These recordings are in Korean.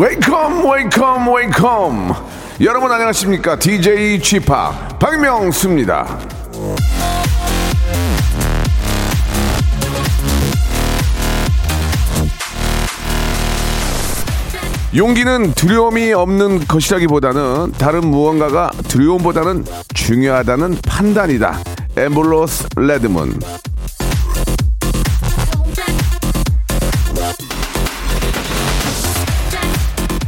Welcome welcome welcome 여러분 안녕하십니까 DJ G-Park 박명수입니다 용기는 두려움이 없는 것이라기보다는 다른 무언가가 두려움보다는 중요하다는 판단이다. 앰브로스 레드문.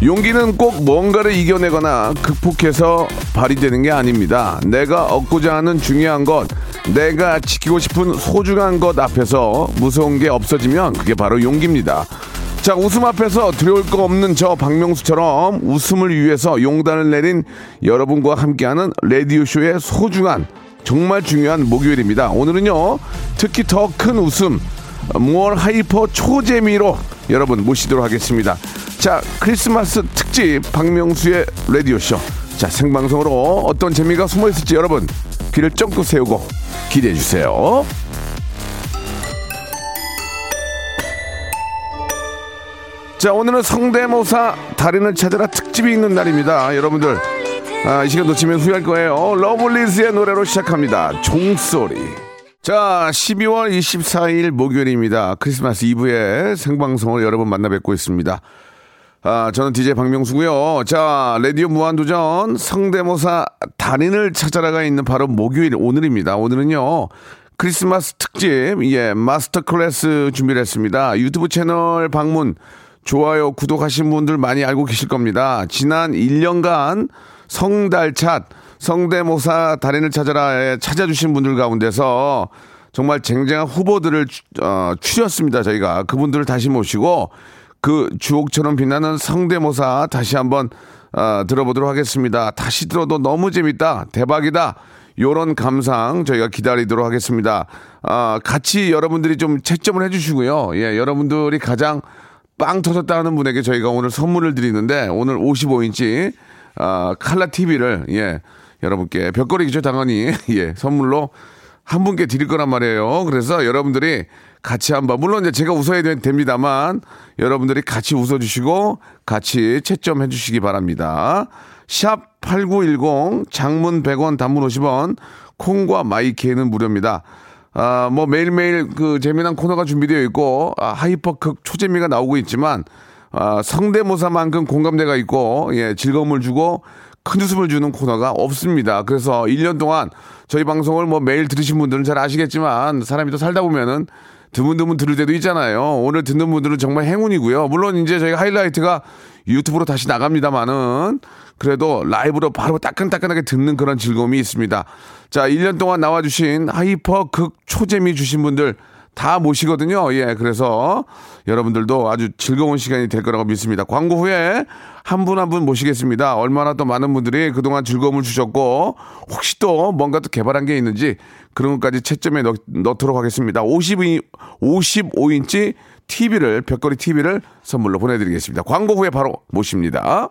용기는 꼭 뭔가를 이겨내거나 극복해서 발휘되는 게 아닙니다. 내가 얻고자 하는 중요한 것, 내가 지키고 싶은 소중한 것 앞에서 무서운 게 없어지면 그게 바로 용기입니다. 자, 웃음 앞에서 두려울 거 없는 저 박명수처럼 웃음을 위해서 용단을 내린 여러분과 함께하는 라디오쇼의 소중한, 정말 중요한 목요일입니다. 오늘은요, 특히 더 큰 웃음, 무얼 hyper 초재미로 여러분 모시도록 하겠습니다. 자, 크리스마스 특집 박명수의 라디오쇼. 자, 생방송으로 어떤 재미가 숨어 있을지 여러분 귀를 쫑긋 세우고 기대해 주세요. 자, 오늘은 성대모사 달인을 찾아라 특집이 있는 날입니다. 여러분들, 아, 이 시간 놓치면 후회할 거예요. 러블리즈의 노래로 시작합니다. 종소리. 자, 12월 24일 목요일입니다. 크리스마스 이브에 생방송을 여러분 만나 뵙고 있습니다. 아, 저는 DJ 박명수고요. 자, 라디오 무한도전 성대모사 달인을 찾아라가 있는 바로 목요일 오늘입니다. 오늘은요. 크리스마스 특집, 예, 마스터 클래스 준비를 했습니다. 유튜브 채널 방문, 좋아요, 구독하신 분들 많이 알고 계실 겁니다. 지난 1년간 성달찻, 성대모사 달인을 찾아라에 찾아주신 분들 가운데서 정말 쟁쟁한 후보들을 어, 추렸습니다. 저희가 그분들을 다시 모시고 그 주옥처럼 빛나는 성대모사 다시 한번 어, 들어보도록 하겠습니다. 다시 들어도 너무 재밌다, 대박이다. 요런 감상 저희가 기다리도록 하겠습니다. 아, 같이 여러분들이 좀 채점을 해주시고요. 예, 여러분들이 가장 빵 터졌다 하는 분에게 저희가 오늘 선물을 드리는데 오늘 55인치 아, 칼라 TV를 예 여러분께 벽걸이죠 당연히 예 선물로 한 분께 드릴 거란 말이에요. 그래서 여러분들이 같이 한번 물론 이제 제가 웃어야 됩니다만 여러분들이 같이 웃어주시고 같이 채점해 주시기 바랍니다. 샵 8910 장문 100원 단문 50원 콩과 마이케이는 무료입니다. 아, 뭐 매일매일 그 재미난 코너가 준비되어 있고 아, 하이퍼극 초재미가 나오고 있지만 아, 성대모사만큼 공감대가 있고 예, 즐거움을 주고 큰 웃음을 주는 코너가 없습니다. 그래서 1년 동안 저희 방송을 뭐 매일 들으신 분들은 잘 아시겠지만 사람이 또 살다 보면은 드문드문 들을 때도 있잖아요. 오늘 듣는 분들은 정말 행운이고요. 물론 이제 저희가 하이라이트가 유튜브로 다시 나갑니다만은 그래도 라이브로 바로 따끈따끈하게 듣는 그런 즐거움이 있습니다. 자, 1년 동안 나와주신 hyper 극 초재미 주신 분들 다 모시거든요. 예, 그래서 여러분들도 아주 즐거운 시간이 될 거라고 믿습니다. 광고 후에 한분 한 분 모시겠습니다. 얼마나 또 많은 분들이 그동안 즐거움을 주셨고 혹시 또 뭔가 또 개발한 게 있는지 그런 것까지 채점에 넣, 넣도록 하겠습니다. 52, 55인치 TV를 벽걸이 TV를 선물로 보내드리겠습니다. 광고 후에 바로 모십니다.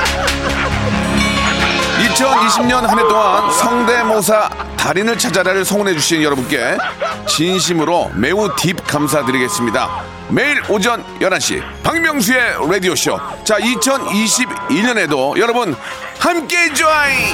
2020년 한 해 동안 성대모사 달인을 찾아라를 성원해 주신 여러분께 진심으로 매우 딥 감사드리겠습니다. 매일 오전 11시 박명수의 라디오쇼. 자, 2021년에도 여러분 함께 join!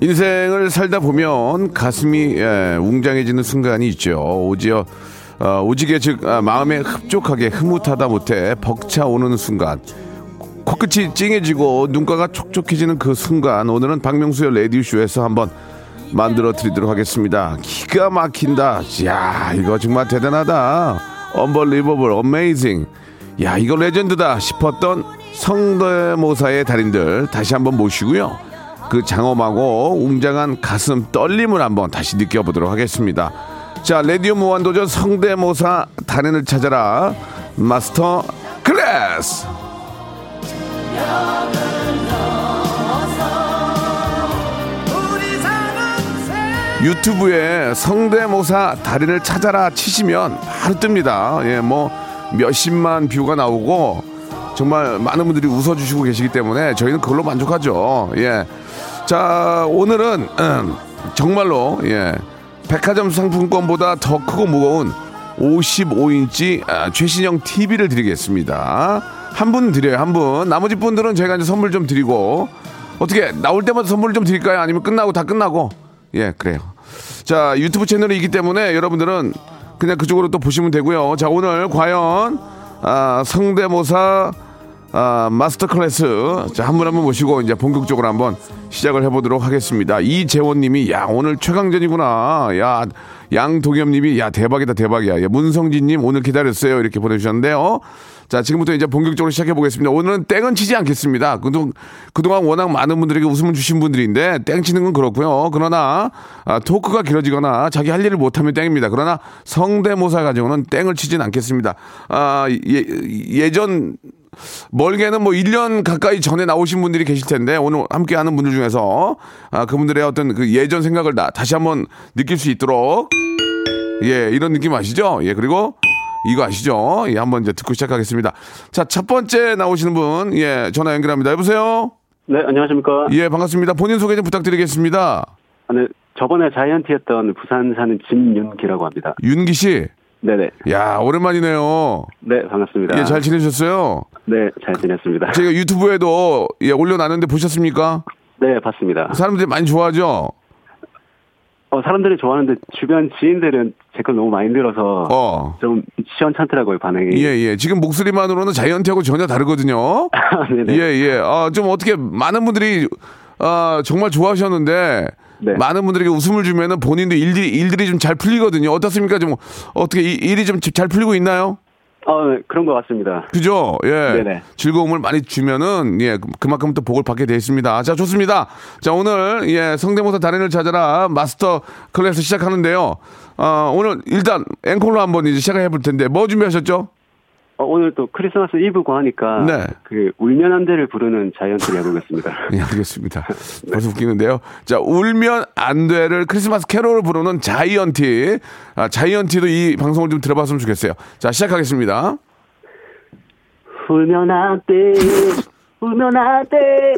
인생을 살다 보면 가슴이 예, 웅장해지는 순간이 있죠. 오지어 어, 오지게 즉 아, 마음에 흡족하게 흐뭇하다 못해 벅차오는 순간. 코끝이 찡해지고 눈가가 촉촉해지는 그 순간 오늘은 박명수의 레디쇼에서 한번 만들어 드리도록 하겠습니다. 기가 막힌다. 야 이거 정말 대단하다. Unbelievable, amazing. 야 이거 레전드다 싶었던 성대모사의 달인들 다시 한번 모시고요. 그 장엄하고 웅장한 가슴 떨림을 한번 다시 느껴보도록 하겠습니다. 자, 레디오 무한도전 성대모사 달인을 찾아라. 마스터 클래스! 유튜브에 성대모사 달인을 찾아라 치시면 바로 뜹니다. 예, 뭐 몇십만 뷰가 나오고 정말 많은 분들이 웃어주시고 계시기 때문에 저희는 그걸로 만족하죠. 예. 자, 오늘은 음, 정말로 예. 백화점 상품권보다 더 크고 무거운 55인치 아, 최신형 TV를 드리겠습니다. 한 분 드려요, 한 분. 나머지 분들은 저희가 이제 선물 좀 드리고 어떻게 나올 때마다 선물 좀 드릴까요? 아니면 끝나고 다 끝나고? 예, 그래요. 자, 유튜브 채널이 있기 때문에 여러분들은 그냥 그쪽으로 또 보시면 되고요. 자, 오늘 과연 아, 성대모사 아, 마스터 클래스 자, 한분 한 분 모시고 이제 본격적으로 한번 시작을 해보도록 하겠습니다. 이재원 님이 야, 오늘 최강전이구나. 야, 양동엽 님이 야, 대박이다, 대박이야. 야, 문성진 님 오늘 기다렸어요. 이렇게 보내주셨는데요. 자, 지금부터 이제 본격적으로 시작해 보겠습니다. 오늘은 땡은 치지 않겠습니다. 그동, 그동안 워낙 많은 분들에게 웃음을 주신 분들인데 땡 치는 건 그렇고요. 그러나 아, 토크가 길어지거나 자기 할 일을 못하면 땡입니다. 그러나 성대모사 가지고는 땡을 치진 않겠습니다. 아, 예, 예전 멀게는 뭐 1년 가까이 전에 나오신 분들이 계실 텐데 오늘 함께 하는 분들 중에서 아, 그분들의 어떤 그 예전 생각을 나, 다시 한번 느낄 수 있도록 예, 이런 느낌 아시죠? 예, 그리고 이거 아시죠? 예, 한번 이제 듣고 시작하겠습니다. 자, 첫 번째 나오시는 분, 예, 전화 연결합니다. 여보세요? 네, 안녕하십니까. 예, 반갑습니다. 본인 소개 좀 부탁드리겠습니다. 아, 네, 저번에 자이언티였던 부산 사는 진윤기라고 합니다. 윤기 씨. 네네. 야, 오랜만이네요. 네, 반갑습니다. 예, 잘 지내셨어요? 네, 잘 지냈습니다. 제가 유튜브에도 예, 올려놨는데 보셨습니까? 네, 봤습니다. 사람들이 많이 좋아하죠? 어, 사람들이 좋아하는데 주변 지인들은 제 걸 너무 많이 들어서 어. 좀 시원찮더라고요, 반응이. 예, 예. 지금 목소리만으로는 자이언티하고 전혀 다르거든요. 네네. 예, 예. 아, 좀 어떻게 많은 분들이 아, 정말 좋아하셨는데 네. 많은 분들에게 웃음을 주면은 본인도 일들이 일들이 좀 잘 풀리거든요. 어떻습니까? 좀 어떻게 이- 일이 좀 잘 풀리고 있나요? 어, 네, 그런 것 같습니다. 그죠? 예. 네네. 즐거움을 많이 주면은 예, 그- 그만큼 또 복을 받게 돼 있습니다. 자, 좋습니다. 자, 오늘 예, 성대모사 달인을 찾아라 마스터 클래스 시작하는데요. 어, 오늘 일단 앵콜로 한번 이제 시작해 볼 텐데 뭐 준비하셨죠? 어, 오늘 또 크리스마스 이브고 하니까 네. 그 울면 안 돼를 부르는 자이언티를 해보겠습니다. 예, 알겠습니다. 벌써 웃기는데요. 자, 울면 안 돼를 크리스마스 캐롤을 부르는 자이언티. 아, 자이언티도 이 방송을 좀 들어봤으면 좋겠어요. 자, 시작하겠습니다. 울면 안 돼, 울면 안 돼.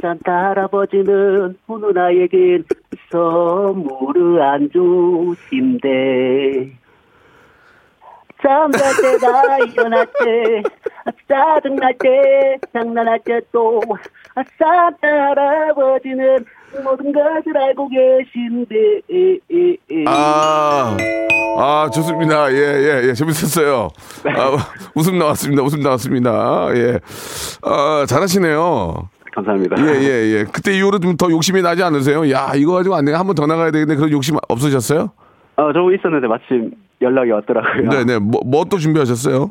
산타 할아버지는 오늘 나에겐 선물을 안 주신대. 잠잘 때나 일어날 때, 아, 짜증날 때, 장난할 때 또, 아, 산타 할아버지는 모든 것을 알고 계신데. 아, 아, 좋습니다. 예, 예, 예. 재밌었어요. 아, 웃음 나왔습니다. 웃음 나왔습니다. 예. 아, 잘하시네요. 감사합니다. 예, 예, 예. 그때 이후로 좀 더 욕심이 나지 않으세요? 야, 이거 가지고 안 돼. 한번 더 나가야 되겠네. 그런 욕심 없으셨어요? 어, 저거 있었는데 마침 연락이 왔더라고요. 네네. 뭐, 뭐 또 준비하셨어요?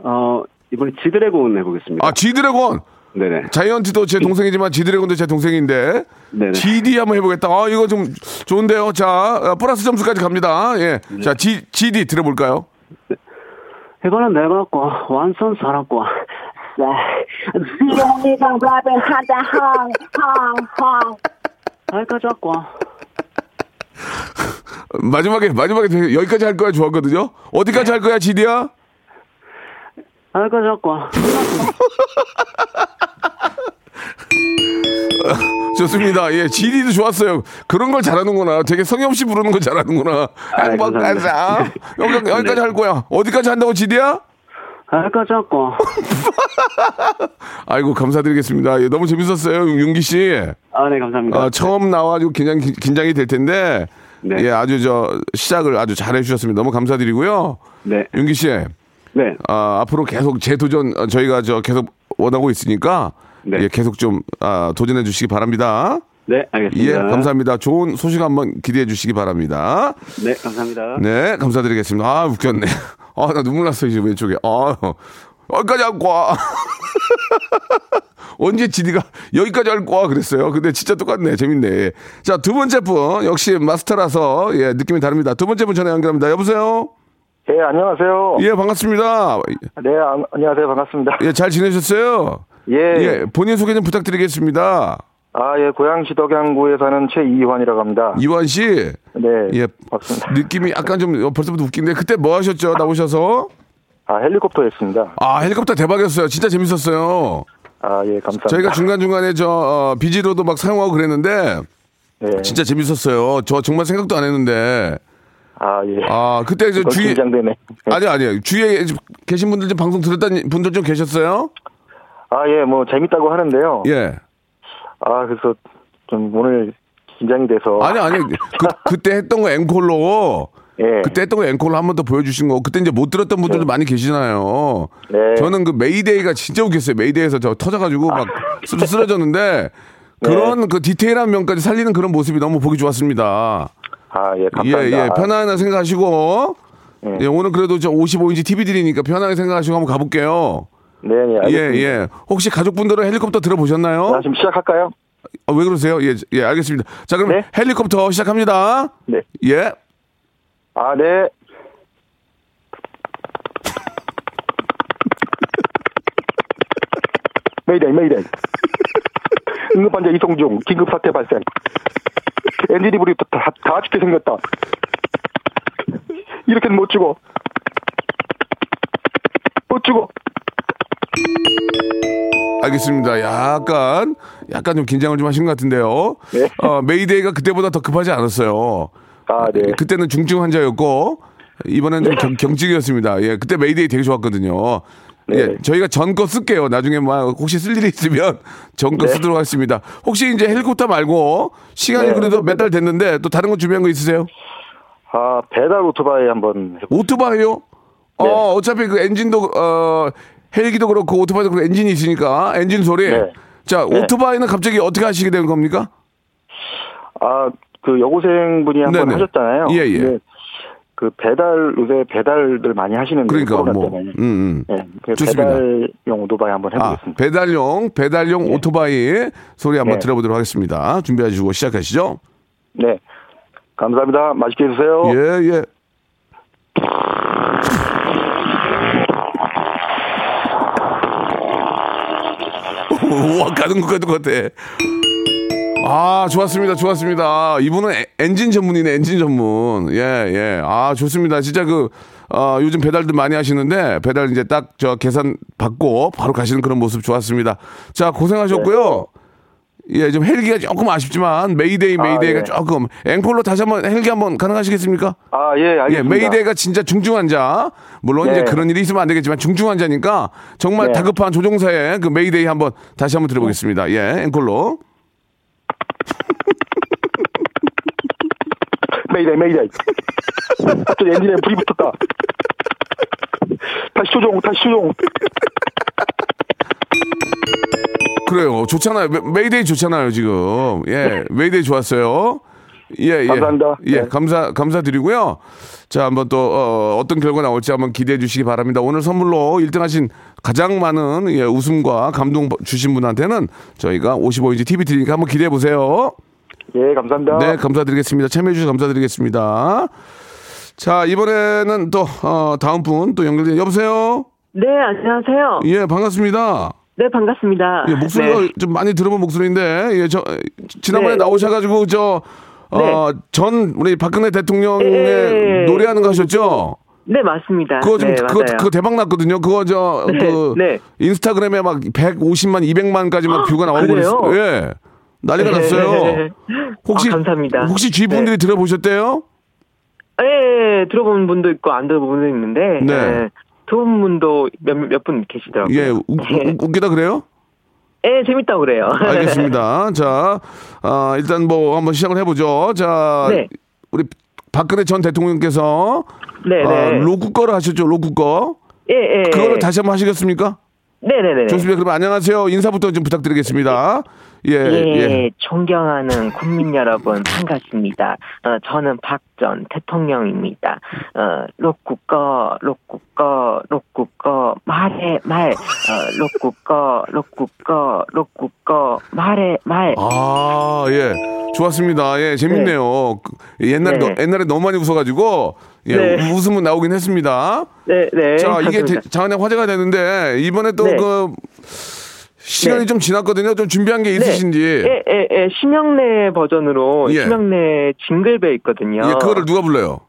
어, 이번에 지드래곤 해보겠습니다. 아, 지드래곤! 네네. 자이언티도 제 동생이지만 지드래곤도 제 동생인데 네네. GD 한번 해보겠다. 아 이거 좀 좋은데요. 자 아, 플러스 점수까지 갑니다. 예. 자 G, GD 들어볼까요? 이거는 내가 거 완전 살았고. 지용이랑 랩을 하자, 항, 항, 항. 여기까지 왔고. 마지막에 마지막에 되게 여기까지 할 거야 좋았거든요. 어디까지 할 거야 지디야? 여기까지 왔고. 좋습니다. 예, 지디도 좋았어요. 그런 걸 잘하는구나. 되게 성의 없이 부르는 걸 잘하는구나. 아이, 행복하자. 여기, 여기까지 네. 할 거야. 어디까지 한다고 지디야? 여기까지 왔고. 아이고 감사드리겠습니다. 예, 너무 재밌었어요, 윤기 씨. 아, 네, 감사합니다. 어, 처음 나와가지고 긴장 긴장이 될 텐데, 네. 예, 아주 저 시작을 아주 잘 해 주셨습니다. 너무 감사드리고요. 네. 윤기 씨, 네. 아, 앞으로 계속 재도전 어, 저희가 저 계속 원하고 있으니까 네. 예, 계속 좀 아, 도전해 주시기 바랍니다. 네, 알겠습니다. 예, 감사합니다. 좋은 소식 한번 기대해 주시기 바랍니다. 네, 감사합니다. 네, 감사드리겠습니다. 아, 웃겼네. 아, 나 눈물 났어, 이제 왼쪽에. 아, 여기까지 할 거야. 언제 지디가 여기까지 할 거야 그랬어요. 근데 진짜 똑같네. 재밌네. 자, 두 번째 분. 역시 마스터라서, 예, 느낌이 다릅니다. 두 번째 분 전화 연결합니다. 여보세요? 예, 안녕하세요. 예, 반갑습니다. 네, 안- 안녕하세요. 반갑습니다. 예, 잘 지내셨어요? 예. 예, 본인 소개 좀 부탁드리겠습니다. 아, 예, 고양시 덕양구에 사는 최이환이라고 합니다. 이완 씨. 네. 예, 맞습니다. 느낌이 약간 좀 벌써부터 웃긴데 그때 뭐 하셨죠? 나오셔서? 아, 헬리콥터였습니다. 아, 헬리콥터 대박이었어요. 진짜 재밌었어요. 아, 예, 감사합니다. 저희가 중간중간에 저 어, 비지로도 막 사용하고 그랬는데 네. 진짜 재밌었어요. 저 정말 생각도 안 했는데. 아, 예. 아, 그때 저 주위에 긴장되네. 아니 아니. 주위에 계신 분들 좀 방송 들었다는 분들 좀 계셨어요? 아, 예, 뭐 재밌다고 하는데요. 예. 아, 그래서 좀 오늘 긴장이 돼서 아니 아니. 그 그때 했던 거 앵콜로 예. 그때 했던 거 앵콜로 한 번 더 보여주신 거. 그때 이제 못 들었던 분들도 많이 계시잖아요. 네. 저는 그 메이데이가 진짜 웃겼어요. 메이데이에서 저 터져가지고 막 쓰러 쓰러졌는데 그런 그 디테일한 면까지 살리는 그런 모습이 너무 보기 좋았습니다. 아, 예, 예, 감사합니다. 예. 편안하게 생각하시고. 예. 예, 오늘 그래도 저 55인치 TV 드리니까 편하게 생각하시고 한번 가볼게요. 네, 네, 예, 알겠습니다. 예. 혹시 가족분들은 헬리콥터 들어보셨나요? 자, 지금 시작할까요? 아, 왜 그러세요? 예, 예, 알겠습니다. 자, 그럼 네. 헬리콥터 시작합니다. 네. 예. 아, 네. 메이데이, 메이데이. 응급환자 이송 중, 긴급사태 발생. 엔진이 불이 다, 다, 다 죽게 생겼다. 이렇게는 못 죽어. 못 죽어. 알겠습니다. 약간, 약간 좀 긴장을 좀 하신 것 같은데요. 네. 어, 메이데이가 그때보다 더 급하지 않았어요. 아, 네. 그때는 중증 환자였고, 좀 경, 경직이었습니다. 예, 그때 메이데이 되게 좋았거든요. 네. 예, 저희가 전거 쓸게요. 나중에 뭐 혹시 쓸 일이 있으면 전거 네. 쓰도록 하겠습니다. 혹시 이제 헬리콥터 말고 시간이 네. 그래도 몇 달 됐는데 또 다른 거 준비한 거 있으세요? 아, 배달 오토바이 한번 오토바이요? 네. 어, 어차피 그 엔진도 어 헬기도 그렇고 오토바이도 그렇고 엔진이 있으니까 엔진 소리. 네. 자, 네. 오토바이는 갑자기 어떻게 하시게 된 겁니까? 아, 그 여고생분이 한 번. 하셨잖아요. 예, 예. 그 배달 요새 배달들 많이 하시는데 그러니까 뭐 때문에. 음, 음. 예, 그 좋습니다. 배달용 오토바이 한번 아, 해보겠습니다. 배달용 배달용 오토바이 소리 한번 네. 들어보도록 하겠습니다. 준비하시고 시작하시죠. 네, 감사합니다. 맛있게 드세요. 예, 예. 우와, 가는 것 같은 것 같아. 아, 좋았습니다. 좋았습니다. 이분은 에- 엔진 전문이네, 엔진 전문. 예, 예. 아, 좋습니다. 진짜 그, 어, 요즘 배달들 많이 하시는데, 배달 이제 딱 저 계산 받고 바로 가시는 그런 모습 좋았습니다. 자, 고생하셨고요. 예, 좀 헬기가 조금 아쉽지만, 메이데이, 메이데이가 예. 조금, 앵콜로 다시 한번 헬기 한번 가능하시겠습니까? 아, 예, 예, 알겠습니다. 메이데이가 진짜 중증 환자. 물론 네. 이제 그런 일이 있으면 안 되겠지만 중증 환자니까 정말 네. 다급한 조종사의 그 메이데이 한번 다시 한번 들어보겠습니다. 예, 앵콜로. 메이데이, 메이데이. 갑자기 엔진에 불이 붙었다. 다시 조종, 다시 조종. 그래요. 좋잖아요. 메- 메이데이 좋잖아요, 지금. 예, 메이데이 좋았어요. 예, 예. 감사합니다. 예, 네. 감사, 감사드리고요. 자, 한번 또, 어, 어떤 결과 나올지 한번 기대해 주시기 바랍니다. 오늘 선물로 1등 하신 가장 많은 예, 웃음과 감동 주신 분한테는 저희가 55인치 TV 드리니까 한번 기대해 보세요. 예, 감사합니다. 네, 감사드리겠습니다. 참여해 주셔서 감사드리겠습니다. 자, 이번에는 또, 어, 다음 분 또 연결된, 여보세요? 네, 안녕하세요. 예, 반갑습니다. 네, 반갑습니다. 예, 목소리가 네. 좀 많이 들어본 목소리인데, 예, 저, 지난번에 네. 나오셔가지고, 저, 어, 전, 우리 박근혜 대통령의 예. 노래하는 거 하셨죠? 네, 맞습니다. 그거 좀, 네, 그거, 맞아요. 그거 대박 났거든요. 그거 저, 네, 그, 네. 인스타그램에 막 150만, 200만까지 막 뷰가 나오고? 그랬어요. 예. 난리가 네. 났어요. 혹시, 아, 감사합니다. 혹시 주위 분들이 들어보셨대요? 예, 예, 들어본 분도 있고 안 들어본 분도 있는데, 네. 네. 좋은 분도 몇몇분 계시더라고요. 예, 우- 네. 우- 웃기다 그래요? 예, 재밌다고 그래요. 알겠습니다. 자, 아, 일단 뭐 한번 시작을 해보죠. 자, 네. 우리 박근혜 전 대통령께서 네, 아, 네. 로쿠 거를 하셨죠, 로쿠 거. 예, 예. 그거를 다시 한번 하시겠습니까? 네네네. 좋습니다. 그러면 안녕하세요. 인사부터 좀 부탁드리겠습니다. 예, 예, 예. 존경하는 국민 여러분 반갑습니다. 어, 저는 박 전 대통령입니다. 어, 로쿠꺼, 로쿠꺼, 로쿠꺼, 말해, 말, 어, 로쿠꺼, 로쿠꺼, 로쿠꺼, 말해, 말. 아, 예. 좋았습니다. 예, 재밌네요. 그, 옛날에, 네. 너- 옛날에 너무 많이 웃어가지고, 예, 네. 우- 웃음은 나오긴 했습니다. 네, 네. 자, 이게 장안의 화제가 되는데, 이번에 또 네. 그, 시간이 네. 좀 지났거든요. 좀 준비한 게 있으신지. 예, 예, 예, 심영래 버전으로 예. 심영래 징글벨 있거든요. 예, 그거를 누가 불러요?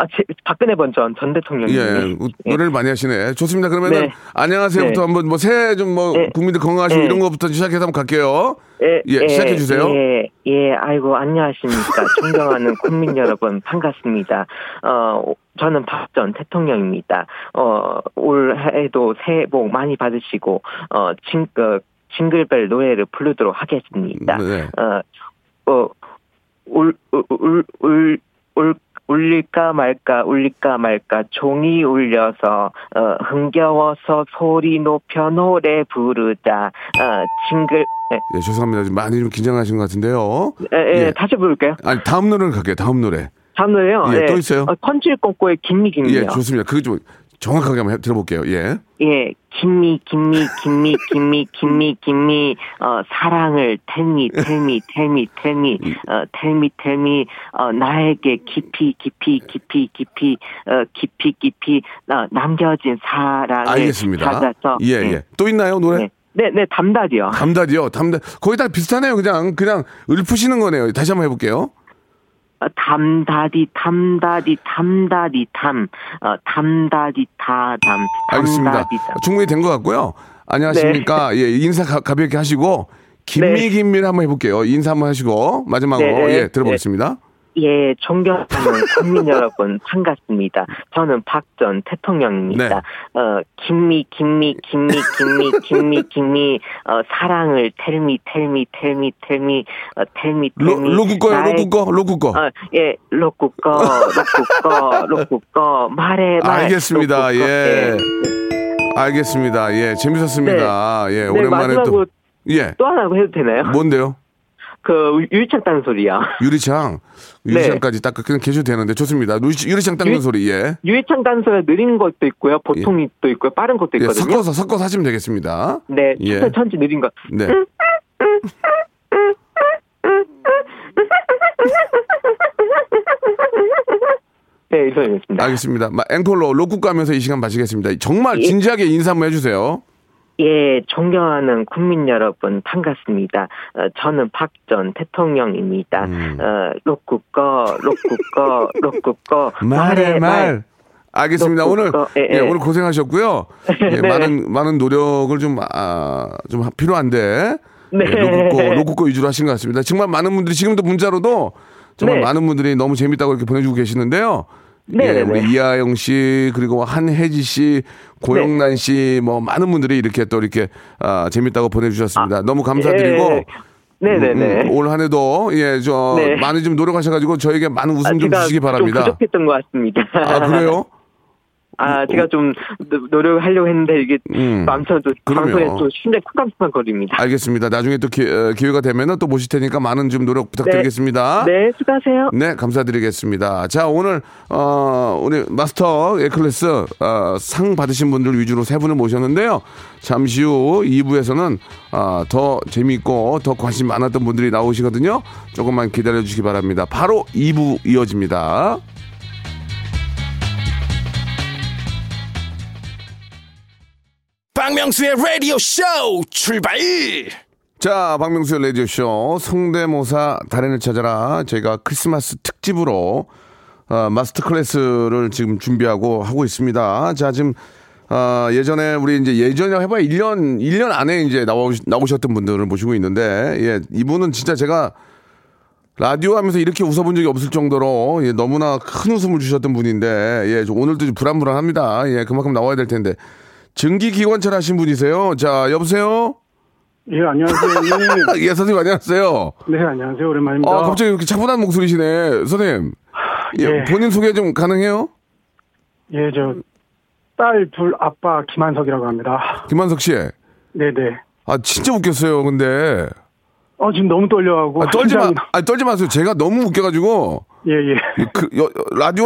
아, 제, 박근혜 버전 전 대통령이. 예, 우- 노래를 많이 하시네. 좋습니다. 그러면은 네. 안녕하세요부터 네. 한번 뭐 새해 좀뭐 네. 국민들 건강하시고 네. 이런 것부터 시작해서 한번 갈게요. 예, 예, 시작해 주세요. 예, 예, 아이고, 안녕하십니까. 존경하는 국민 여러분, 반갑습니다. 어, 저는 박 전 대통령입니다. 어, 올 해에도 새해 복 많이 받으시고, 어, 징, 어, 징글벨 노래를 부르도록 하겠습니다. 네. 어, 어, 울, 울, 울, 울, 울, 울릴까 말까, 울릴까 말까, 종이 울려서, 어, 흥겨워서 소리 높여 노래 부르자, 어, 징글, 예, 예, 죄송합니다. 좀 많이 좀 긴장하신 것 같은데요. 예, 예, 예. 다시 부를게요. 아니 다음 노래를 갈게요. 다음 노래. 다음 노래요. 예, 또 있어요? 어, 컨칠 꽁꼬의 김미 김미요. 예, 좋습니다. 그거 좀 정확하게 한번 해- 들어볼게요. 예. 예, 김미 김미 김미 김미 김미 김미 어 사랑을 텔미 텔미 텔미 텔미 어 텔미 텔미 어 나에게 깊이 깊이 깊이 깊이 어 깊이 깊이 어, 남겨진 사랑을 알겠습니다. 찾아서 예, 네. 예. 또 있나요 노래? 네, 네, 네 담다디요. 담다디요. 담다. 거의 다 비슷하네요. 그냥 그냥 읊으시는 거네요. 다시 한번 해볼게요. 어, 담다디 담다디 담다디 담 어, 담다디 다담 알겠습니다. 충분히 된 것 같고요. 안녕하십니까. 예, 인사 가, 가볍게 하시고 김미 네. 김미를 한번 해볼게요. 인사 한번 하시고 마지막으로 네, 네, 예 들어보겠습니다. 예, 존경하는 국민 여러분 반갑습니다. 저는 박 전 대통령입니다. 네. 어, 김미, 김미, 김미, 김미, 김미, 김미, 어, 사랑을 텔미, 텔미, 텔미, 텔미, 어, 텔미, 로, 텔미. 로쿠 거요, 나의- 로쿠 거, 로쿠 거. 어, 예, 로쿠 거, 로쿠 거, 로쿠 거, 말해, 말. 알겠습니다. 로쿠 거. 예. 알겠습니다. 예, 재밌었습니다. 예, 네, 오랜만에 또. 예. 또 하나 해도 되나요? 뭔데요? 그, 유리창 따는 소리요. 유리창. 네. 유리창까지 딱 그냥 계셔도 되는데 좋습니다. 유리, 유리창 닦는 유- 소리, 예. 유리창 따는 소리가 느린 것도 있고요. 보통이 또 있고요. 빠른 것도 예, 있거든요. 섞어서, 섞어서 하시면 되겠습니다. 네, 예. 천천히, 천천히 느린 거. 네. 네, 이 소리였습니다. 알겠습니다. 마- 앵콜로 로쿠 가면서 이 시간 마치겠습니다. 정말 예. 진지하게 인사 한번 해주세요. 예, 존경하는 국민 여러분 반갑습니다. 어, 저는 박 전 대통령입니다. 음. 어, 로쿠꺼, 로쿠꺼, 로쿠꺼. 말해 말. 알겠습니다. 로쿠 오늘 거, 예, 예, 예. 오늘 고생하셨고요. 예, 네. 많은 많은 노력을 좀 아, 좀 필요한데 네. 예, 로쿠꺼 로쿠꺼 위주로 하신 것 같습니다. 정말 많은 분들이 지금도 문자로도 정말 네. 많은 분들이 너무 재밌다고 이렇게 보내주고 계시는데요. 네, 예, 네, 우리 네. 이하영 씨 그리고 한혜지 씨, 고영란 씨뭐 많은 분들이 이렇게 또 이렇게 아, 재밌다고 보내주셨습니다. 너무 감사드리고. 예. 네네네. 음, 음, 올 한해도 예저 네. 많이 좀 노력하셔가지고 저에게 많은 웃음 아, 좀 주시기 바랍니다. 좀 부족했던 것 같습니다. 아 그래요? 아, 제가 좀 노- 노력을 하려고 했는데 이게 음. 마음처럼 그럼요. 방송에 또 심장이 쿵쾅쿵쾅 거립니다. 알겠습니다. 나중에 또 기, 어, 기회가 되면은 또 모실 테니까 많은 좀 노력 부탁드리겠습니다. 네, 수고하세요. 네, 감사드리겠습니다. 자, 오늘 어 우리 마스터 클래스 어, 상 받으신 분들 위주로 세 분을 모셨는데요. 잠시 후 2부에서는 어, 더 재미있고 더 관심 많았던 분들이 나오시거든요. 조금만 기다려 주시기 바랍니다. 바로 2부 이어집니다. 박명수의 라디오 쇼 출발 자, 박명수의 라디오 쇼 성대모사 달인을 찾아라 저희가 크리스마스 특집으로 어, 마스터 클래스를 지금 준비하고 하고 있습니다. 자, 지금 어, 예전에 우리 이제 예전에 해봐야 1년 1년 안에 이제 나오, 나오셨던 분들을 모시고 있는데 예, 이분은 진짜 제가 라디오 하면서 이렇게 웃어본 적이 없을 정도로 예, 너무나 큰 웃음을 주셨던 분인데 예, 저 오늘도 좀 불안불안합니다. 예, 그만큼 나와야 될 텐데 증기기관차 하신 분이세요. 자, 여보세요. 예, 안녕하세요. 예. 예, 선생님 안녕하세요. 네, 안녕하세요. 오랜만입니다. 아, 갑자기 이렇게 차분한 목소리시네. 선생님. 예, 예. 본인 소개 좀 가능해요? 예, 저, 딸 둘 아빠 김한석이라고 합니다. 김한석 씨. 네네. 아, 진짜 웃겼어요, 근데. 어, 지금 너무 떨려하고. 아, 떨지 마, 아, 떨지 마세요. 제가 너무 웃겨가지고. 예, 예. 그,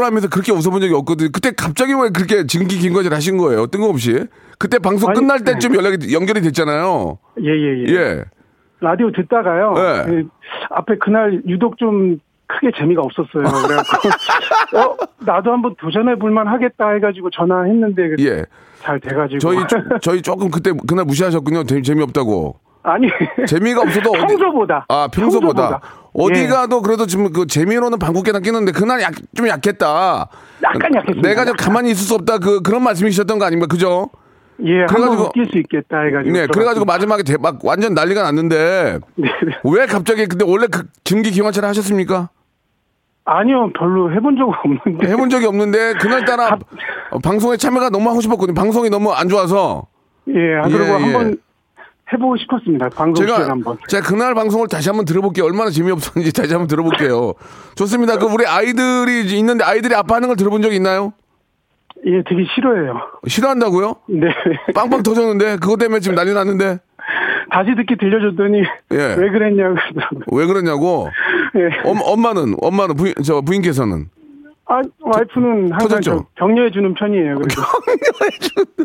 하면서 그렇게 웃어본 적이 없거든요. 그때 갑자기 왜 그렇게 증기 긴거지를 하신 거예요? 뜬금없이. 그때 방송 아니, 끝날 네. 때쯤 연락이, 연결이 됐잖아요. 예, 예, 예. 예. 라디오 듣다가요. 네. 그 앞에 그날 유독 좀 크게 재미가 없었어요. 그래갖고, 어, 나도 한번 도전해 볼만 하겠다 해가지고 전화했는데 그 예. 잘 돼가지고. 저희, 저희 조금 그때, 그날 무시하셨군요. 재- 재미없다고. 아니. 재미가 없어도 어디- 평소보다. 아, 평소보다. 어디 예. 가도 그래도 지금 그 재미로는 방귀깨나 끼는데 그날 약, 좀 약했다. 약간 약했습니다. 내가 좀 가만히 있을 수 없다. 그, 그런 말씀이셨던 거 아닙니까? 그죠? 예, 그래가지고- 웃길 수 있겠다 해가지고. 네, 그래가지고 마지막에 대박 완전 난리가 났는데 네. 왜 갑자기 근데 원래 그 증기 기관차를 하셨습니까? 아니요, 별로 해본 적은 없는데. 해본 적이 없는데 그날따라 어, 방송에 참여가 너무 하고 싶었거든요. 방송이 너무 안 좋아서 예, 아, 그리고 예, 예. 한번 해보고 싶었습니다. 방송 시간 제가 한번. 제가 그날 방송을 다시 한번 들어볼게요. 얼마나 재미없었는지 다시 한번 들어볼게요. 좋습니다. 그 우리 아이들이 있는데 아이들이 아빠 하는 걸 들어본 적 있나요? 예, 되게 싫어해요. 싫어한다고요? 네. 빵빵 터졌는데 그것 때문에 지금 난리 났는데 다시 듣기 들려줬더니 예. 왜 그랬냐고. 왜 그러냐고? 예. 엄, 엄마는 엄마는 부인 저 부인께서는 아, 와이프는 항상 격려해 주는 편이에요. 그래서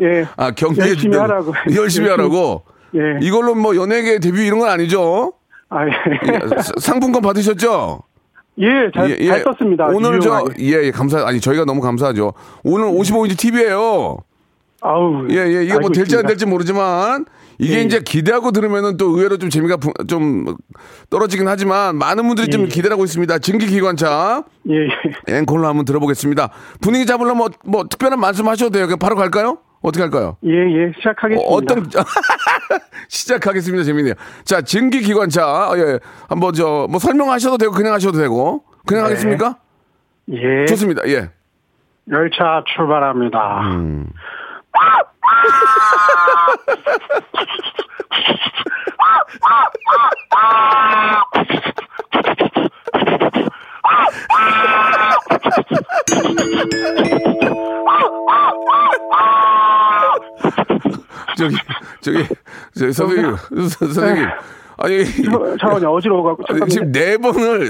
예. 아 경리해 열심히 준다고. 하라고. 열심히 하라고. 예. 이걸로 뭐 연예계 데뷔 이런 건 아니죠? 아, 예. 예, 사- 상품권 받으셨죠? 예, 잘, 잘 썼습니다. 오늘 저. 예, 예, 감사, 아니, 저희가 너무 감사하죠. 오늘 55인치 TV에요. 아우. 예, 예, 이게 뭐 될지 안 있습니다. 될지 모르지만, 이게 예, 이제 기대하고 들으면은 또 의외로 좀 재미가 부- 좀 떨어지긴 하지만, 많은 분들이 좀 예, 예. 기대를 하고 있습니다. 증기기관차. 예, 예. 앵콜로 한번 들어보겠습니다. 분위기 잡으려면 뭐, 뭐 특별한 말씀 하셔도 돼요. 그냥 바로 갈까요? 어떻게 할까요? 예, 예. 시작하겠습니다. 어, 어떤 시작하겠습니다. 재밌네요. 자, 증기 기관차 예. 한번 저 뭐 설명하셔도 되고 그냥 하셔도 되고 그냥 네. 하겠습니까? 예. 좋습니다. 예. 열차 출발합니다. 음. 저기 저기 저기 선생님 선- 선생님 아니 저- 잠깐만요. 어지러워갖고. 아니. 지금 네 번을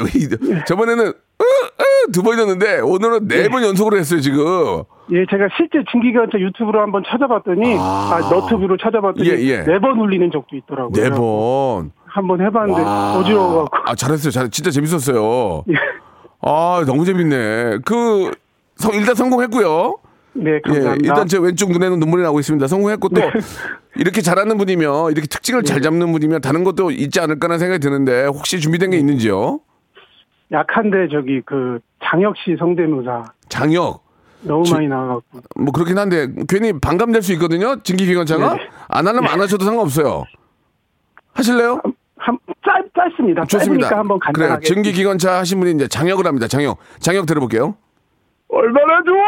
저번에는 으, 으, 두 번이었는데 오늘은 네번 연속으로 했어요 지금. 예, 제가 실제 증기기관차 유튜브로 한번 찾아봤더니, 아, 너튜브로 찾아봤더니, 예, 예. 네번 울리는 적도 있더라고요. 네 번. 한번 해봤는데, 와. 어지러워갖고. 아 잘했어요. 잘 진짜 재밌었어요. 예. 아 너무 재밌네. 그 성, 일단 성공했고요. 네, 예, 감사합니다. 네. 일단 제 왼쪽 눈에는 눈물이 나고 있습니다. 성공했고 또 이렇게 잘하는 분이면 이렇게 특징을 네. 잘 잡는 분이면 다른 것도 있지 않을까라는 생각이 드는데 혹시 준비된 게 네. 있는지요? 약한데, 저기, 그, 장혁 씨 성대모사. 장혁. 너무 지- 많이 나와갖고. 뭐 그렇긴 한데 괜히 반감될 수 있거든요. 진기기관차가 네. 안 하려면 안 하셔도 상관없어요. 하실래요? 한, 짧, 짧습니다. 좋습니다. 짧으니까 한번 그래요. 간단하게. 증기기관차 하신 분이 이제 장혁을 합니다. 장혁. 장혁 들어볼게요. 얼마나 좋아!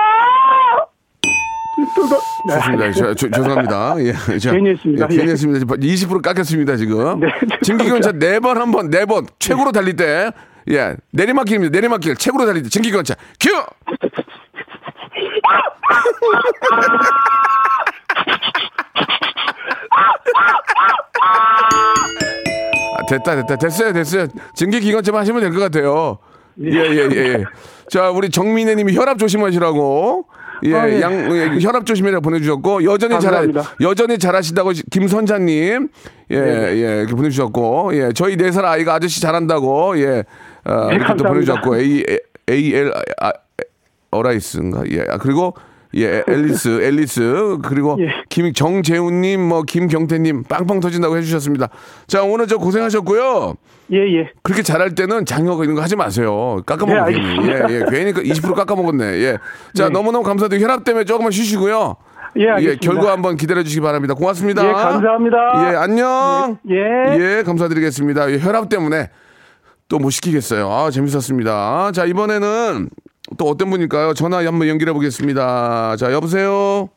네. 좋습니다. 저, 저, 죄송합니다. 예, 자, 괜히 했습니다. 예, 괜히 예. 했습니다. 20% 깎였습니다, 지금. 네, 증기기관차 네 번, 한 번, 네 번, 최고로 달릴 때, 예, 내리막길입니다. 내리막길, 최고로 달릴 때, 증기기관차, 큐! 아, 됐다, 됐다. 됐어요, 됐어요. 증기기관차만 하시면 될 것 같아요. 예, 예, 예, 예. 자, 우리 정민혜 님이 혈압 조심하시라고. 예, 아, 예. 양, 예, 혈압 조심해라고 보내주셨고, 여전히 잘, 감사합니다. 여전히 잘하신다고 김선자님, 예, 네. 예, 이렇게 보내주셨고, 예, 저희 네 살 아이가 아저씨 잘한다고, 예, 어, 네, 이렇게 또. 보내주셨고, A, A, L, 아, 어라이스인가, 예, 아, 그리고, 예, 앨리스, 앨리스. 그리고 예. 김 정재훈님, 뭐, 김경태님, 빵빵 터진다고 해주셨습니다. 자, 오늘 저 고생하셨고요. 예, 예. 그렇게 잘할 때는 장혁 이런 거 하지 마세요. 괜히. 예, 알겠습니다. 예. 괜히 그20% 깎아먹었네. 예. 자, 네. 너무너무 감사드리고 혈압 때문에 조금만 쉬시고요. 예, 알겠습니다. 결과 한번 기다려 주시기 바랍니다. 고맙습니다. 예, 감사합니다. 예, 안녕. 예. 예, 감사드리겠습니다. 예, 혈압 때문에 또 못 시키겠어요. 아, 재밌었습니다. 자, 이번에는 또 어떤 분일까요? 전화 한번 연결해 보겠습니다. 자, 여보세요?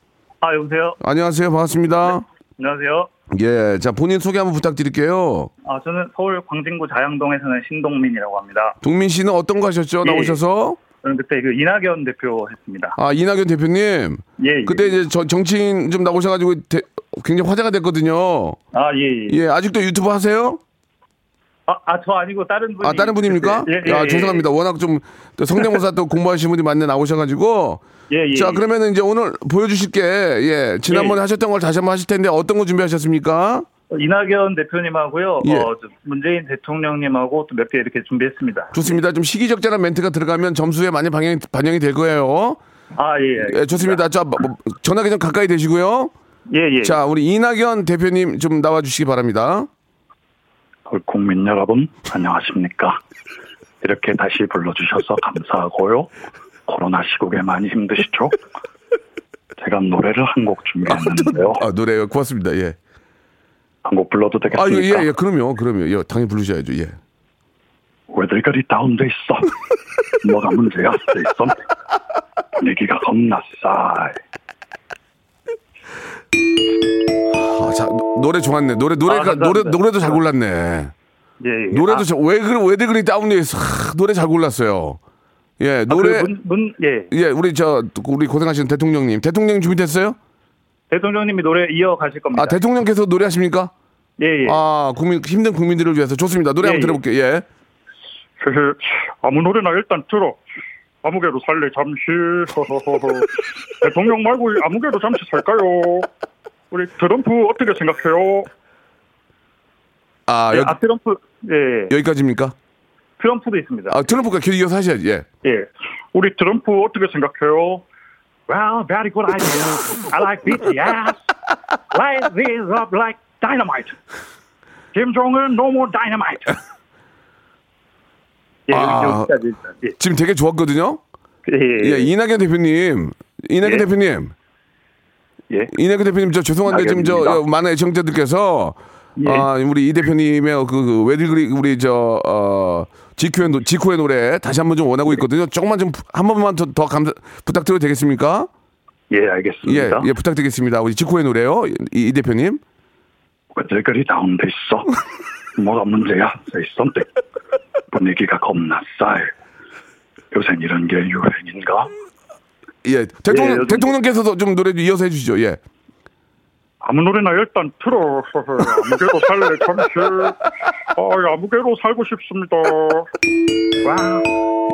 아 여보세요. 안녕하세요. 반갑습니다. 안녕하세요. 예, 자, 본인 소개 한번 부탁드릴게요. 아 저는 서울 광진구 자양동에 사는 신동민이라고 합니다. 동민 씨는 어떤 거 하셨죠? 예. 나오셔서? 저는 그때 그 이낙연 대표 했습니다. 아, 이낙연 대표님. 예, 예. 그때 이제 저, 정치인 좀 나오셔가지고 대- 굉장히 화제가 됐거든요. 아 예. 예. 예, 아직도 유튜브 하세요? 아, 아, 저 아니고 다른 분이. 아, 다른 분입니까? 예, 예, 야, 예. 죄송합니다. 워낙 좀 성대모사 또 공부하신 분이 많네 나오셔가지고. 예, 예. 자, 그러면 이제 오늘 보여주실 게, 예, 지난번에 예. 하셨던 걸 다시 한번 하실 텐데 어떤 거 준비하셨습니까? 어, 이낙연 대표님하고요. 예. 어, 저 문재인 대통령님하고 또 몇 개 이렇게 준비했습니다. 좋습니다. 좀 시기적절한 멘트가 들어가면 점수에 많이 반영이, 반영이 될 거예요. 아 예. 예, 좋습니다. 자, 뭐, 뭐, 전화기 좀 가까이 대시고요. 예 예. 자, 우리 이낙연 대표님 좀 나와 주시기 바랍니다. 국민 여러분 안녕하십니까 이렇게 다시 불러주셔서 감사하고요 코로나 시국에 많이 힘드시죠 제가 노래를 한 곡 준비했는데요 아, 노래요. 고맙습니다. 예. 한 곡 불러도 아, 되겠습니까 예, 예, 그럼요. 그럼요. 예, 당연히 부르셔야죠. 예. 왜들 그리 다운돼 있어 뭐가 문제야 say something 분위기가 겁나 싸 아, 자, 노- 노래 좋았네. 노래, 노래가, 아. 노래, 노래도 잘 골랐네. 예, 예. 노래도 아, 저, 왜, 그, 왜들 그리 다운돼 있어. 하, 노래 잘 골랐어요. 예, 아, 노래. 그 문, 문, 예. 예, 우리 저, 우리 고생하시는 대통령님. 대통령 준비됐어요? 대통령님이 노래 이어 가실 겁니다. 아, 대통령께서 노래하십니까? 예, 예. 아, 국민, 힘든 국민들을 위해서. 좋습니다. 노래 예, 한번 들어볼게요. 예. 아무 노래나 일단 들어 아무개로 살래 잠시 대통령 말고 아무개로 잠시 살까요 우리 트럼프 어떻게 생각해요 아, 예, 여기, 아 트럼프 예, 예. 여기까지입니까? 트럼프도 있습니다. 아, 트럼프가 계속 이어서 하셔야지. 예. 예 우리 트럼프 어떻게 생각해요 Well, very good idea. I like BTS. Light this up like dynamite. Jong-un, no more dynamite. 예, 아. 여기까지. 예. 지금 되게 좋았거든요. 예, 예. 예, 이낙연 대표님. 이낙연 예. 대표님. 예. 이낙연 대표님, 저 죄송한데 지금 저 많은 애청자들께서 예. 아, 우리 이 대표님의 그, 그 왜들 그리 우리 저 어, 지코의 노, 지코의 노래 다시 한번 좀 원하고 있거든요. 조금만 좀 한 번만 더, 더 감사 부탁드려도 되겠습니까? 예, 예, 알겠습니다. 예, 부탁드리겠습니다. 우리 지코의 노래요. 이, 이 대표님. 왜들 그리 다운돼 있어? 뭐가 문제야? Something. 분위기가 겁나 싸해. 요새 이런 게 유행인가? 예, 대통령 예, 요즘- 대통령께서도 좀 노래 좀 이어서 해주시죠. 예. 아무 노래나 일단 틀어. 아무개로 살래 잠시. 아, 아무개로 살고 싶습니다. 와.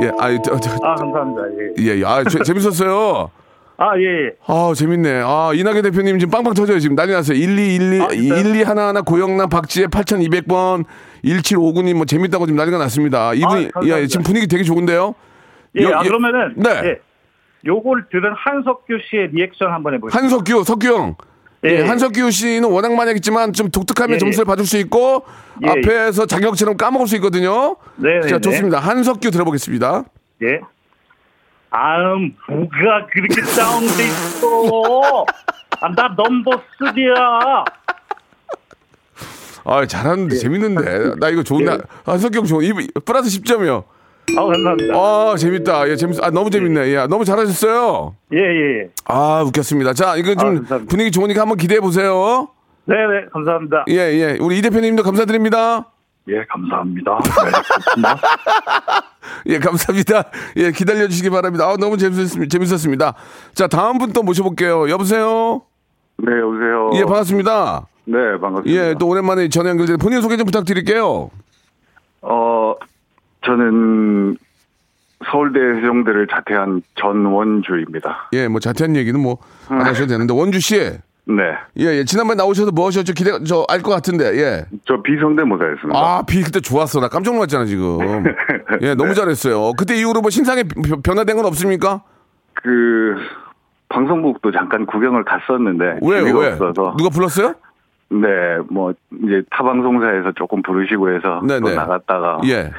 예, 아, 저, 저, 아, 감사합니다. 예. 예, 예. 아, 재- 재밌었어요. 아, 예, 예. 아, 재밌네. 아, 이낙연 대표님 지금 빵빵 터져요. 지금 난리 났어요. 1212, 아, 진짜요? 12 하나하나 고영남 박지혜 8200번 1759님 뭐 재밌다고 지금 난리가 났습니다. 이분이, 아. 예, 지금 분위기 되게 좋은데요? 예, 요- 아, 예, 그러면은 네. 예. 요걸 들은 한석규 씨의 리액션 한번 해보시죠. 한석규, 석규 형. 예, 예. 한석규 씨는 워낙 많이 했지만 좀 독특하면 예, 점수를 받을 수 있고 예, 앞에서 자격처럼 까먹을 수 있거든요. 네, 네, 자, 네. 좋습니다. 한석규 들어보겠습니다. 예. 아음, 뭐가 그렇게 다운돼 있어? 아, 나 넘버 쓰리야. 아, 잘하는데 재밌는데. 나 이거 좋은데. 예. 한석규 형 좋은. 이 플러스 10점이요. 아, 감사합니다. 아, 재밌다. 예, 재밌어. 아, 너무 재밌네. 예, 너무 잘하셨어요. 예, 예. 아, 웃겼습니다. 자, 이거 좀 아. 분위기 좋으니까 한번 기대해 보세요. 네, 네, 감사합니다. 예, 예. 우리 이 대표님도 감사드립니다. 예, 감사합니다. 크리스마스. 예, 감사합니다. 예, 기다려 주시기 바랍니다. 아, 너무 재밌었습니다. 재밌었습니다. 자, 다음 분 또 모셔볼게요. 여보세요? 네, 여보세요. 예, 반갑습니다. 네, 반갑습니다. 예, 또 오랜만에 전화 연결돼 본인 소개 좀 부탁드릴게요. 어, 저는 서울대 세종대를 자퇴한 전원주입니다. 예, 뭐 자세한 얘기는 뭐 안 하셔도 되는데 원주 씨. 네. 예, 예. 지난번에 나오셔서 뭐 하셨죠? 기대 저 알 것 같은데. 예. 저 비성대모사였습니다. 아, 비 그때 좋았어. 나 깜짝 놀랐잖아, 지금. 예, 너무 잘했어요. 그때 이후로 뭐 신상에 변- 변화된 건 없습니까? 그 방송국도 잠깐 구경을 갔었는데? 재미가 왜? 없어서 누가 불렀어요? 네, 뭐 이제 타 방송사에서 조금 부르시고 해서 또 네네. 나갔다가 예.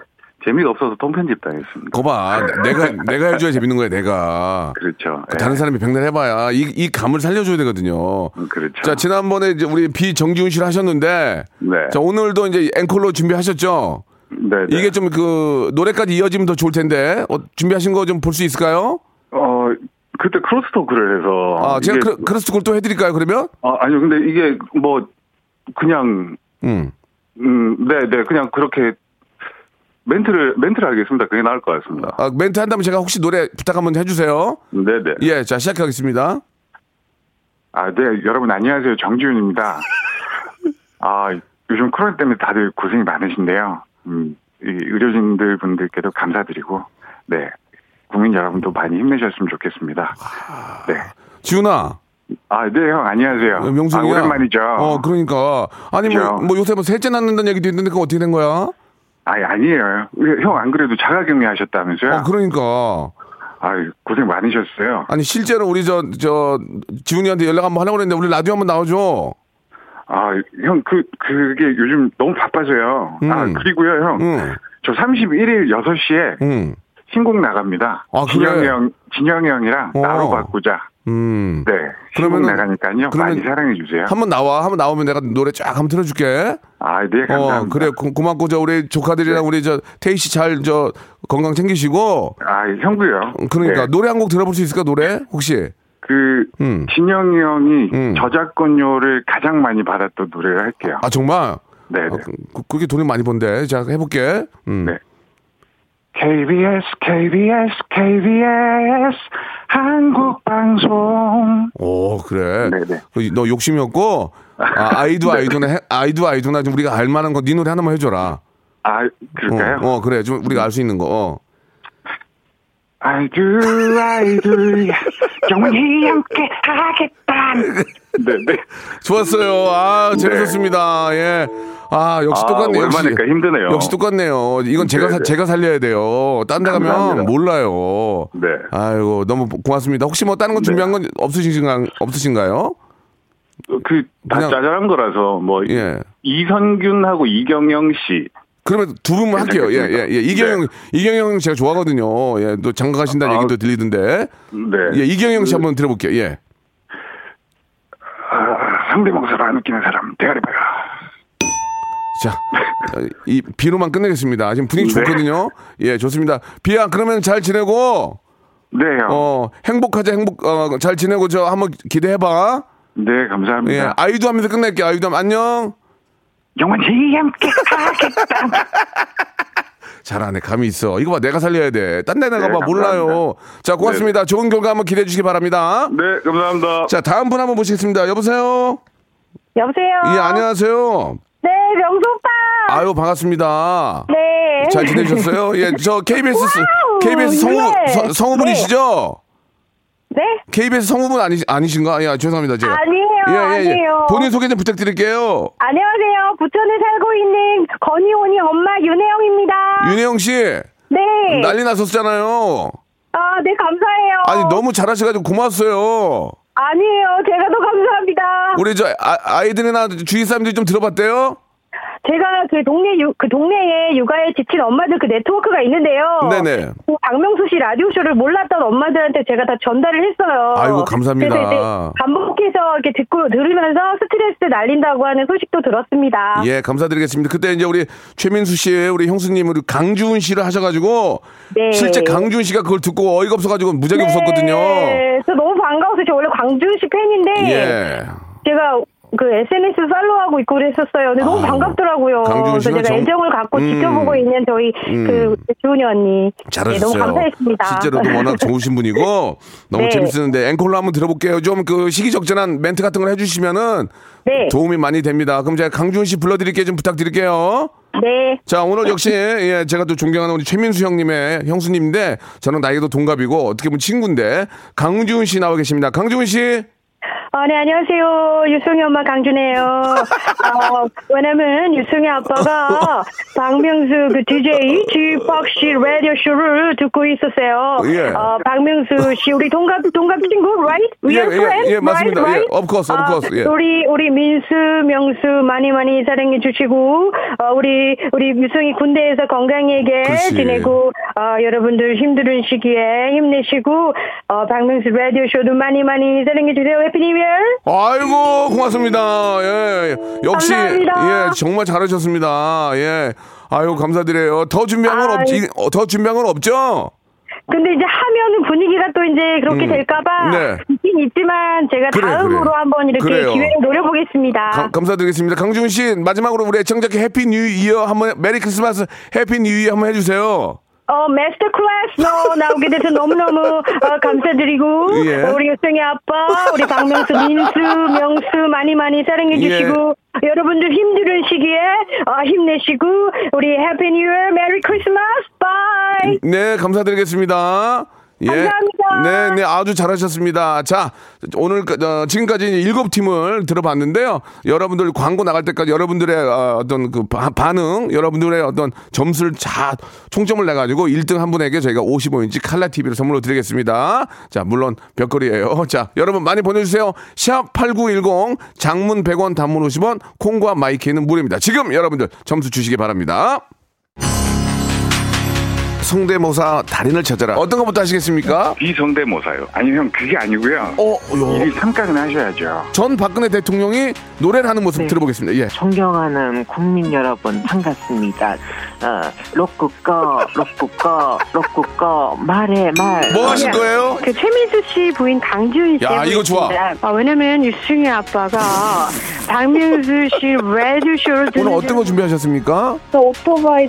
재미가 없어서 통편집 당했습니다. 거봐. 내가, 내가 해줘야 재밌는 거야, 내가. 그렇죠. 그 다른 사람이 백날 해봐야 이, 이 감을 살려줘야 되거든요. 그렇죠. 자, 지난번에 이제 우리 비정지훈 씨를 하셨는데. 네. 자, 오늘도 이제 앵콜로 준비하셨죠? 네. 이게 좀 그 노래까지 이어지면 더 좋을 텐데. 어, 준비하신 거 좀 볼 수 있을까요? 어 그때 크로스토크를 해서 아, 제가 이게- 크로, 크로스 골또 해드릴까요, 그러면? 아, 아니요. 근데 이게 뭐 그냥 음. 음, 네, 네. 그냥 그렇게 멘트를 멘트를 하겠습니다. 그게 나을 것 같습니다. 아, 멘트 한다면 제가 혹시 노래 부탁 한번 해주세요. 네, 네. 예, 자, 시작하겠습니다. 아, 네. 여러분 안녕하세요. 정지훈입니다. 아, 요즘 코로나 때문에 다들 고생이 많으신데요. 음, 이 의료진들 분들께도 감사드리고, 네. 국민 여러분도 많이 힘내셨으면 좋겠습니다. 네. 지훈아. 아, 네, 형, 안녕하세요. 어, 명숙이야. 아, 오랜만이죠. 어, 그러니까. 아니, 뭐. 뭐 요새 뭐 셋째 낳는다는 얘기도 있는데 그거 어떻게 된 거야? 아니, 아니에요. 형, 안 그래도 자가 격리 하셨다면서요? 어, 그러니까. 아유, 고생 많으셨어요. 아니, 실제로 우리 저, 저, 지훈이한테 연락 한번 하려고 그랬는데 우리 라디오 한번 나와줘. 아, 형, 그, 그게 요즘 너무 바빠서요. 아, 음. 그리고요, 형. 응. 저 31일 6시에 응. 신곡 나갑니다. 아, 진영이 그래? 형, 진영이 형이랑 어. 나로 바꾸자. 음. 네. 신곡 그러면은- 나가니까요. 그러면 많이 사랑해 주세요. 한번 나와. 한번 나오면 내가 노래 쫙 한번 틀어줄게. 아, 네, 감사합니다. 어, 그래. 고, 고맙고, 저, 우리 조카들이랑 우리 저, 태희 씨 잘, 저, 건강 챙기시고. 아, 형도요. 그러니까, 네. 노래 한 곡 들어볼 수 있을까, 노래? 혹시? 그, 음. 진영이 형이 저작권료를 가장 많이 받았던 노래를 할게요. 아, 정말? 네, 아, 그, 그렇게 돈이 많이 번대. 자, 해볼게. 음. 네. KBS, KBS, KBS, 한국방송. 오, 그래. 네네. 그, 너 욕심이 없고, 아, 아이도 아이도나, 해- 아이도 아이도나 좀 우리가 알만한 거, 네 노래 하나만 해줘라. 아, 그럴까요? 어, 어, 그래. 좀 우리가 알 수 있는 거. 어. 아이두, 아이두, 영원히 함께 하겠다. 네, 네. 좋았어요. 아, 재밌었습니다. 예. 아, 역시 아, 똑같네요. 역시, 오랜만이니까 힘드네요. 역시 똑같네요. 이건 제가, 사- 네네. 제가 살려야 돼요. 딴 데 가면 감사합니다. 몰라요. 네. 아이고, 너무 고맙습니다. 혹시 뭐 다른 거 준비한 건 없으신가, 없으신가요? 그, 다 그냥- 짜잘한 거라서, 뭐, 예. 이선균하고 이경영 씨. 그러면 두 분만 할게요. 예, 예, 예. 이경영, 이경영 제가 좋아하거든요. 예, 또 장가 가신다는 네. 아, 얘기도 들리던데. 네. 예, 이경영 씨 한번 들어볼게요. 예. 아, 상대방사를 안 웃기는 사람, 대가리 봐요. 자, 어, 이 비로만 끝내겠습니다. 지금 분위기 네. 좋거든요. 예, 좋습니다. 비야, 그러면 잘 지내고, 네, 형. 어, 행복하자, 행복, 어, 잘 지내고 저 한번 기대해봐. 네, 감사합니다. 예, I do 하면서 끝낼게요. I do 하면 안녕. 영원히 함께 하겠다. 잘하네, 감이 있어. 이거 봐, 내가 살려야 돼. 딴 데 나가 봐, 네, 몰라요. 자, 고맙습니다. 좋은 결과 한번 기대해 주시기 바랍니다. 네, 감사합니다. 자, 다음 분 한번 모시겠습니다. 여보세요? 여보세요? 예, 안녕하세요. 네, 명수 오빠! 아유, 반갑습니다. 네. 잘 지내셨어요? 예, 저 KBS, 와우, KBS 성우, 네. 서- 성우분이시죠? 네? KBS 성우분 아니, 아니신가? 예, 죄송합니다. 제가. 아니에요, 예, 예, 예. 아니에요. 본인 소개 좀 부탁드릴게요. 안녕하세요. 부천에 살고 있는 건희원이 엄마 윤혜영입니다. 윤혜영 씨. 네. 난리 났었잖아요. 아, 네, 감사해요. 아니, 너무 잘하셔가지고 고마웠어요. 아니에요. 제가 더 감사합니다. 우리 저 아, 아이들이나 주위 사람들이 좀 들어봤대요? 제가 그 동네 유, 그 동네에 육아에 지친 엄마들 그 네트워크가 있는데요. 네네. 그 박명수 씨 라디오 쇼를 몰랐던 엄마들한테 제가 다 전달을 했어요. 아이고, 감사합니다. 그래서 반복해서 이렇게 듣고 들으면서 스트레스 날린다고 하는 소식도 들었습니다. 예, 감사드리겠습니다. 그때 이제 우리 최민수 씨, 우리 형수님, 우리 강주훈 씨를 하셔가지고 네. 실제 강주훈 씨가 그걸 듣고 어이가 없어가지고 무지하게 웃었거든요. 네, 저 너무 반가워서 저 원래 광준 씨 팬인데 예. 제가 그 SNS 팔로우하고 있고 그랬었어요. 근데 너무 반갑더라고요. 그래서 제가 정- 애정을 갖고 음. 지켜보고 있는 저희 음. 그 주은이 언니 잘하셨어요. 네, 너무 감사했습니다. 실제로도 워낙 좋으신 분이고 너무 네. 재밌었는데 앵콜로 한번 들어볼게요. 좀 그 시기적절한 멘트 같은 걸 해주시면은 네. 도움이 많이 됩니다. 그럼 제가 강준 씨 불러드릴게 좀 부탁드릴게요. 네. 자 오늘 역시 예, 제가 또 존경하는 우리 최민수 형님의 형수님인데 저는 나이도 동갑이고 어떻게 보면 친구인데 강준 씨 나와 계십니다. 강준 씨. 아, 네, 안녕하세요. 유승희 엄마 강준혜요. 어, 왜냐면 유승희 아빠가 박명수 그 DJ 지팍 씨 라디오 쇼를 듣고 있었어요. 예. 어, 박명수 씨 우리 동갑 동갑 친구, right? We 예, are 예, friends, 예, 맞습니다. right? 예, of course, of 아, course, 예. 우리 우리 민수 명수 많이 많이 사랑해 주시고 어, 우리 우리 유성이 군대에서 건강하게. 지내고 어, 여러분들 힘든 시기에 힘내시고 어, 박명수 라디오 쇼도 많이 많이 사랑해 주세요. Happy New Year. 아이고 고맙습니다. 예, 역시 감사합니다. 예 정말 잘하셨습니다. 예, 아유 감사드려요. 더 준비한 건 없지? 어, 더 준비한 건 없죠? 근데 이제 하면은 분위기가 또 이제 그렇게 음, 될까봐 네. 있긴 있지만 제가 그래, 다음으로 그래. 한번 이렇게 그래요. 기회를 노려보겠습니다. 가- 감사드리겠습니다. 강준 씨 마지막으로 우리 애청자께 Happy New Year 한번 Merry Christmas Happy New Year 한번 해주세요. 어, 마스터 클래스 나오게 돼서 너무너무 어, 감사드리고 예. 어, 우리 유성이 아빠, 우리 박명수, 민수, 명수 많이 많이 사랑해 예. 주시고 여러분들 힘든 시기에 어, 힘내시고 우리 Happy New Year Merry Christmas bye 네, 감사드리겠습니다. 예. 감사합니다. 네, 네, 아주 잘하셨습니다. 자, 오늘, 어, 지금까지 일곱 팀을 들어봤는데요. 여러분들 광고 나갈 때까지 여러분들의 어, 어떤 그 바- 반응, 여러분들의 어떤 점수를 자, 총점을 내 가지고 1등 한 분에게 저희가 55인치 칼라 TV를 선물로 드리겠습니다. 자, 물론 벽걸이에요. 자, 여러분 많이 보내 주세요. 샵 8910 장문 100원 단문 50원 콩과 마이키는 무료입니다. 지금 여러분들 점수 주시기 바랍니다. 성대모사 달인을 찾아라. 어떤 것부터 하시겠습니까? 비성대모사요. 아니 형 그게 아니고요. 어, 요. 1위 3까지는 하셔야죠. 전 박근혜 대통령이 노래를 하는 모습 들어보겠습니다. 예. 존경하는 국민 여러분 반갑습니다. 어, 로꾸꺼 로꾸꺼 로꾸꺼 말해 말. 뭐 하실 거예요? 그 최민수 씨 부인 강지훈 씨. 야, 이거 좋아. 아, 왜냐면 유승희 아빠가 박명수 씨 라디오 쇼를 듣는 오늘 어떤 거 준비하셨습니까? 저 오토바이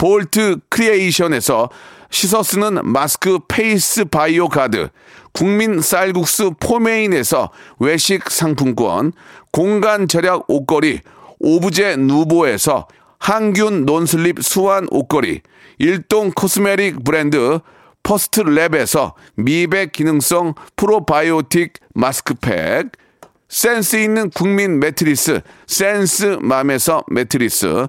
볼트 크리에이션에서 씻어 쓰는 마스크 페이스 바이오 가드, 국민 쌀국수 포메인에서 외식 상품권, 공간 절약 옷걸이 오브제 누보에서 항균 논슬립 수완 옷걸이, 일동 코스메틱 브랜드 퍼스트 랩에서 미백 기능성 프로바이오틱 마스크팩, 센스 있는 국민 매트리스 센스맘에서 매트리스,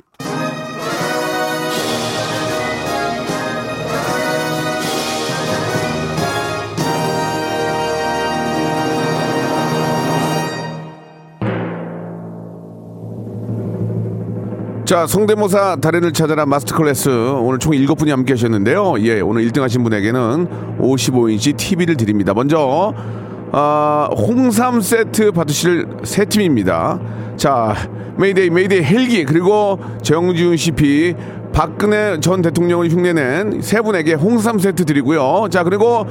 자, 성대모사 달인을 찾아라 마스터 클래스. 오늘 총 7분이 함께 하셨는데요. 예, 오늘 1등 하신 분에게는 55인치 TV를 드립니다. 먼저, 아, 홍삼 세트 받으실 세 팀입니다. 자, 메이데이, 메이데이 헬기, 그리고 정지훈 CP, 박근혜 전 대통령을 흉내낸 세 분에게 홍삼 세트 드리고요. 자, 그리고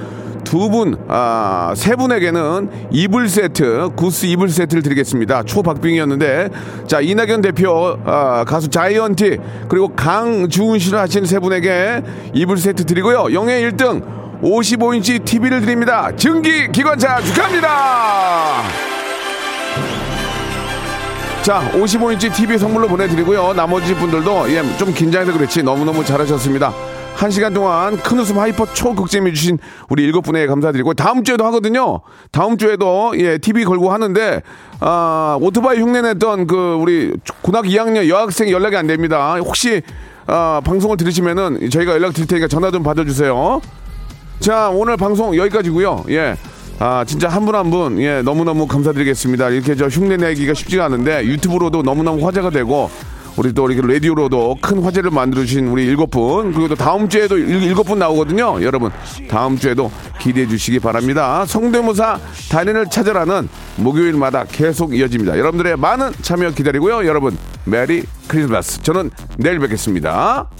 두 분, 아, 세 분에게는 이불 세트, 구스 이불 세트를 드리겠습니다. 초박빙이었는데, 자, 이낙연 대표, 아, 가수 자이언티, 그리고 강주훈 씨를 하신 세 분에게 이불 세트 드리고요. 영예 1등 55인치 TV를 드립니다. 증기 기관차 축하합니다! 자, 55인치 TV 선물로 보내드리고요. 나머지 분들도, 예, 좀 긴장해서 그렇지. 너무너무 잘하셨습니다. 한 시간 동안 큰 웃음 hyper 초극잼해 주신 우리 일곱 분에 감사드리고 다음 주에도 하거든요. 다음 주에도 예 TV 걸고 하는데 아 오토바이 흉내냈던 그 우리 고등학교 2학년 여학생 연락이 안 됩니다. 혹시 아 방송을 들으시면은 저희가 연락 드릴 테니까 전화 좀 받아주세요. 자 오늘 방송 여기까지고요. 예. 아 진짜 한 분 한 분 예 너무너무 감사드리겠습니다. 이렇게 저 흉내 내기가 쉽지가 않은데 유튜브로도 너무너무 화제가 되고 우리 또 이렇게 라디오로도 큰 화제를 만들어주신 우리 일곱 분 그리고 또 다음 주에도 일- 일곱 분 나오거든요. 여러분 다음 주에도 기대해 주시기 바랍니다. 성대모사 단연을 찾아라는 목요일마다 계속 이어집니다. 여러분들의 많은 참여 기다리고요. 여러분 메리 크리스마스. 저는 내일 뵙겠습니다.